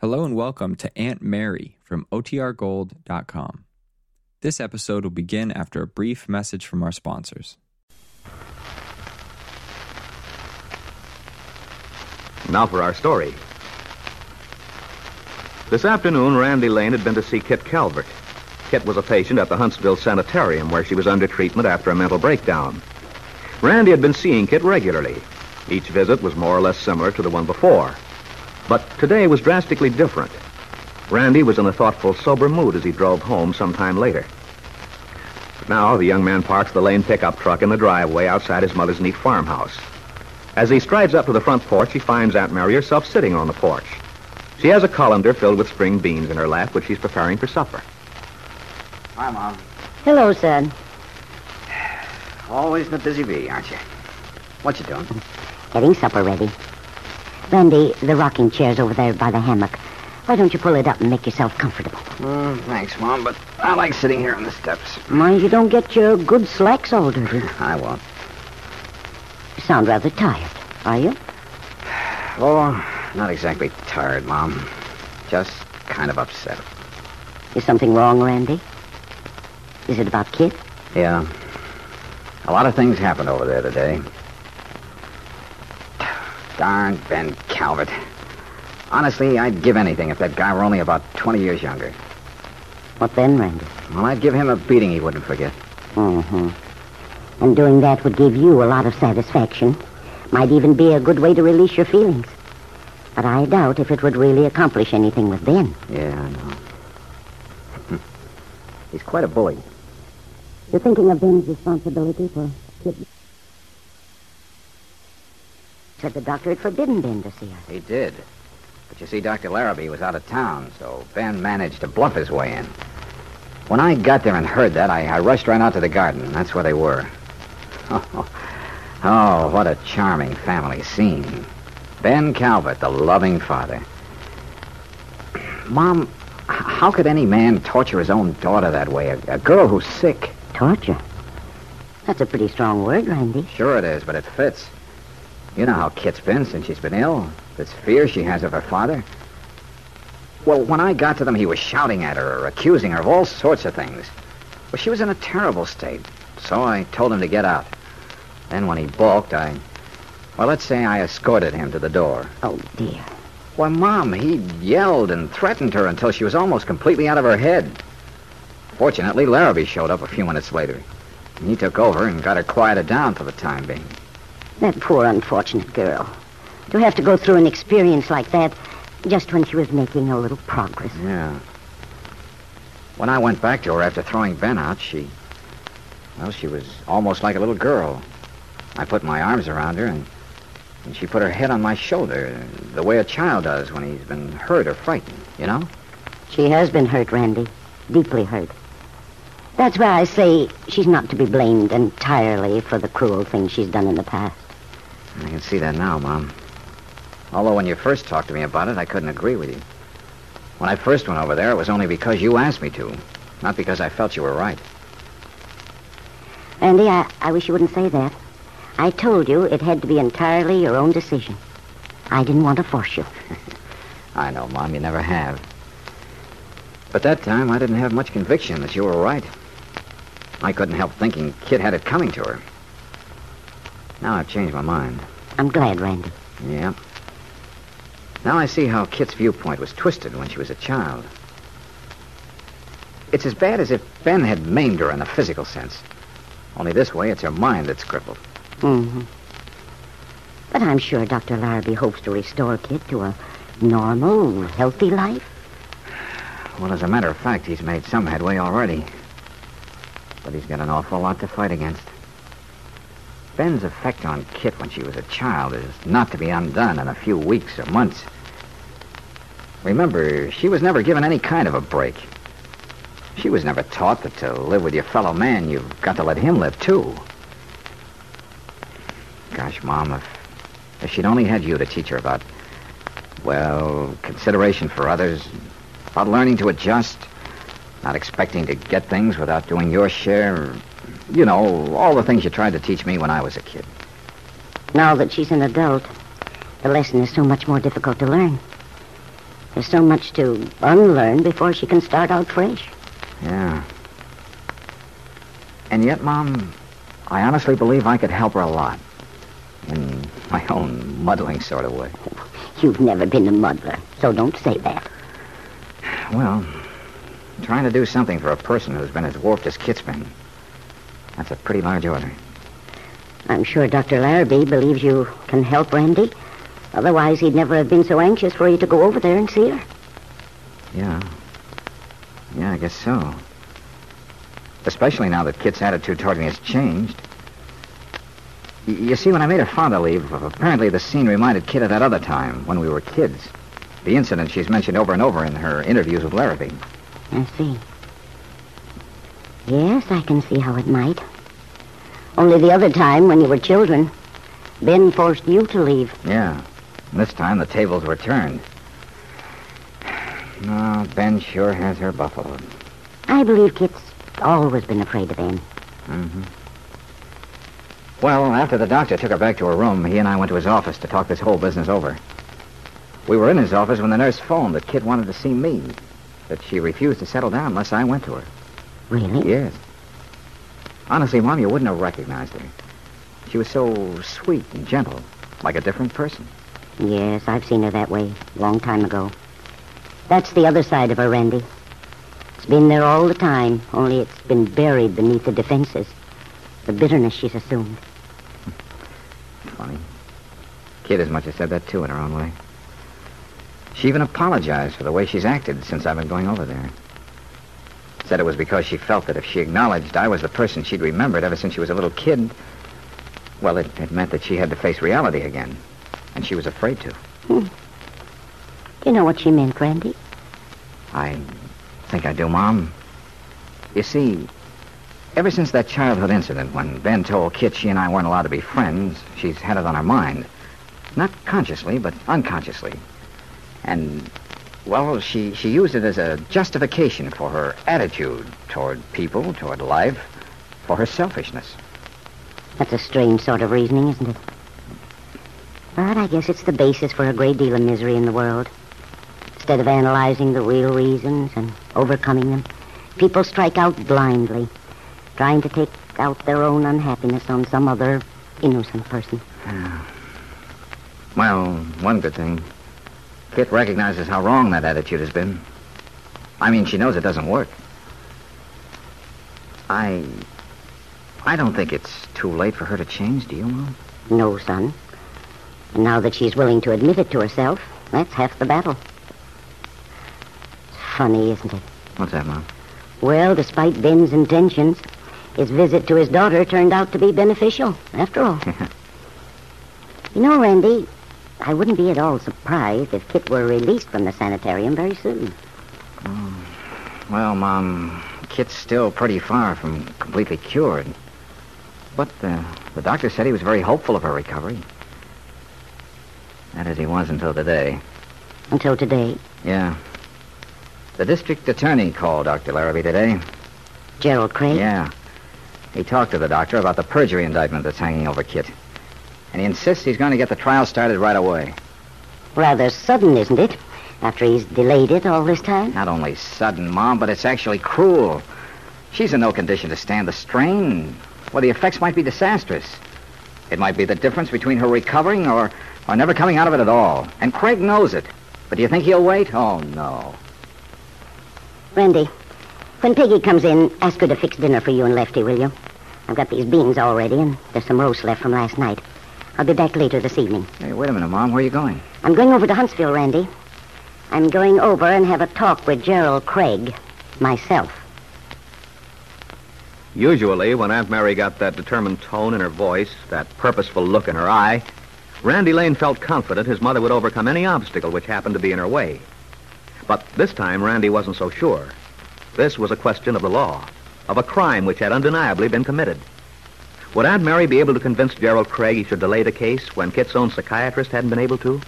Hello and welcome to Aunt Mary from OTRGold.com. This episode will begin after a brief message from our sponsors. Now for our story. This afternoon, Randy Lane had been to see Kit Calvert. Kit was a patient at the Huntsville Sanitarium where she was under treatment after a mental breakdown. Randy had been seeing Kit regularly. Each visit was more or less similar to the one before. But today was drastically different. Randy was in a thoughtful, sober mood as he drove home sometime later. But now the young man parks the Lane pickup truck in the driveway outside his mother's neat farmhouse. As he strides up to the front porch, he finds Aunt Mary herself sitting on the porch. She has a colander filled with spring beans in her lap, which she's preparing for supper. Hi, Mom. Hello, son. Always in a busy bee, aren't you? What you doing? Getting supper ready. Randy, the rocking chair's over there by the hammock. Why don't you pull it up and make yourself comfortable? Mm, thanks, Mom, but I like sitting here on the steps. Mind you don't get your good slacks all dirty. I won't. You sound rather tired. Are you? Oh, not exactly tired, Mom. Just kind of upset. Is something wrong, Randy? Is it about Kit? Yeah. A lot of things happened over there today. Darn Ben Calvert. Honestly, I'd give anything if that guy were only about 20 years younger. What then, Randy? Well, I'd give him a beating he wouldn't forget. Mm-hmm. And doing that would give you a lot of satisfaction. Might even be a good way to release your feelings. But I doubt if it would really accomplish anything with Ben. Yeah, I know. He's quite a bully. You're thinking of Ben's responsibility for Kit. Said the doctor had forbidden Ben to see us. He did. But you see, Dr. Larrabee was out of town, so Ben managed to bluff his way in. When I got there and heard that, I, I rushed right out to the garden, and that's where they were. Oh, oh, what a charming family scene. Ben Calvert, the loving father. Mom, how could any man torture his own daughter that way? A, a girl who's sick. Torture. That's a pretty strong word, Randy. Sure it is, but it fits. You know how Kit's been since she's been ill. This fear she has of her father. Well, when I got to them, he was shouting at her or accusing her of all sorts of things. Well, she was in a terrible state, so I told him to get out. Then when he balked, I... Well, let's say I escorted him to the door. Oh, dear. Why, Mom, he yelled and threatened her until she was almost completely out of her head. Fortunately, Larrabee showed up a few minutes later. And he took over and got her quieted down for the time being. That poor unfortunate girl. To have to go through an experience like that just when she was making a little progress. Yeah. When I went back to her after throwing Ben out, she. Well, she was almost like a little girl. I put my arms around her, and, and she put her head on my shoulder, the way a child does when he's been hurt or frightened, you know? She has been hurt, Randy. Deeply hurt. That's why I say she's not to be blamed entirely for the cruel things she's done in the past. I can see that now, Mom. Although when you first talked to me about it, I couldn't agree with you. When I first went over there, it was only because you asked me to, not because I felt you were right. Andy, I, I wish you wouldn't say that. I told you it had to be entirely your own decision. I didn't want to force you. I know, Mom, you never have. But that time, I didn't have much conviction that you were right. I couldn't help thinking Kit had it coming to her. Now I've changed my mind. I'm glad, Randy. Yeah. Now I see how Kit's viewpoint was twisted when she was a child. It's as bad as if Ben had maimed her in a physical sense. Only this way, it's her mind that's crippled. Mm-hmm. But I'm sure Dr. Larrabee hopes to restore Kit to a normal, healthy life. Well, as a matter of fact, he's made some headway already. But he's got an awful lot to fight against. Ben's effect on Kit when she was a child is not to be undone in a few weeks or months. Remember, she was never given any kind of a break. She was never taught that to live with your fellow man, you've got to let him live, too. Gosh, Mom, if, if she'd only had you to teach her about, well, consideration for others, about learning to adjust, not expecting to get things without doing your share, you know, all the things you tried to teach me when I was a kid. Now that she's an adult, the lesson is so much more difficult to learn. There's so much to unlearn before she can start out fresh. Yeah. And yet, Mom, I honestly believe I could help her a lot. In my own muddling sort of way. You've never been a muddler, so don't say that. Well, trying to do something for a person who's been as warped as Kit's been. That's a pretty large order. I'm sure Dr. Larrabee believes you can help Randy. Otherwise, he'd never have been so anxious for you to go over there and see her. Yeah. Yeah, I guess so. Especially now that Kit's attitude toward me has changed. Y- you see, when I made her father leave, apparently the scene reminded Kit of that other time when we were kids. The incident she's mentioned over and over in her interviews with Larrabee. I see. Yes, I can see how it might. Only the other time, when you were children, Ben forced you to leave. Yeah. And this time the tables were turned. No, Ben sure has her buffaloed. I believe Kit's always been afraid of Ben. Mm-hmm. Well, after the doctor took her back to her room, he and I went to his office to talk this whole business over. We were in his office when the nurse phoned that Kit wanted to see me, that she refused to settle down unless I went to her. Really? Yes. Honestly, Mom, you wouldn't have recognized her. She was so sweet and gentle, like a different person. Yes, I've seen her that way, a long time ago. That's the other side of her, Randy. It's been there all the time, only it's been buried beneath the defenses. The bitterness she's assumed. Funny. Kit as much as said that, too, in her own way. She even apologized for the way she's acted since I've been going over there. Said it was because she felt that if she acknowledged I was the person she'd remembered ever since she was a little kid, well, it, it meant that she had to face reality again. And she was afraid to. Hmm. Do you know what she meant, Randy? I think I do, Mom. You see, ever since that childhood incident when Ben told Kit she and I weren't allowed to be friends, she's had it on her mind. Not consciously, but unconsciously. And, well, she, she used it as a justification for her attitude toward people, toward life, for her selfishness. That's a strange sort of reasoning, isn't it? But I guess it's the basis for a great deal of misery in the world. Instead of analyzing the real reasons and overcoming them, people strike out blindly, trying to take out their own unhappiness on some other innocent person. Well, one good thing. Kit recognizes how wrong that attitude has been. I mean, she knows it doesn't work. I. I don't think it's too late for her to change, do you, Mom? No, son. And now that she's willing to admit it to herself, that's half the battle. It's funny, isn't it? What's that, Mom? Well, despite Ben's intentions, his visit to his daughter turned out to be beneficial, after all. you know, Randy, I wouldn't be at all surprised if Kit were released from the sanitarium very soon. Well, Mom, Kit's still pretty far from completely cured. But uh, the doctor said he was very hopeful of her recovery. That is, he was until today. Until today, Yeah. The district attorney called Dr. Larrabee today. Gerald Craig. Yeah. He talked to the doctor about the perjury indictment that's hanging over Kit. And he insists he's going to get the trial started right away. Rather sudden, isn't it? After he's delayed it all this time. Not only sudden, Mom, but it's actually cruel. She's in no condition to stand the strain. Well, the effects might be disastrous. It might be the difference between her recovering or, or never coming out of it at all. And Craig knows it. But do you think he'll wait? Oh, no. Randy, when Peggy comes in, ask her to fix dinner for you and Lefty, will you? I've got these beans all ready, and there's some roast left from last night. I'll be back later this evening. Hey, wait a minute, Mom. Where are you going? I'm going over to Huntsville, Randy. I'm going over and have a talk with Gerald Craig, myself. Usually, when Aunt Mary got that determined tone in her voice, that purposeful look in her eye, Randy Lane felt confident his mother would overcome any obstacle which happened to be in her way. But this time, Randy wasn't so sure. This was a question of the law, of a crime which had undeniably been committed. Would Aunt Mary be able to convince Gerald Craig he should delay the case when Kit's own psychiatrist hadn't been able to?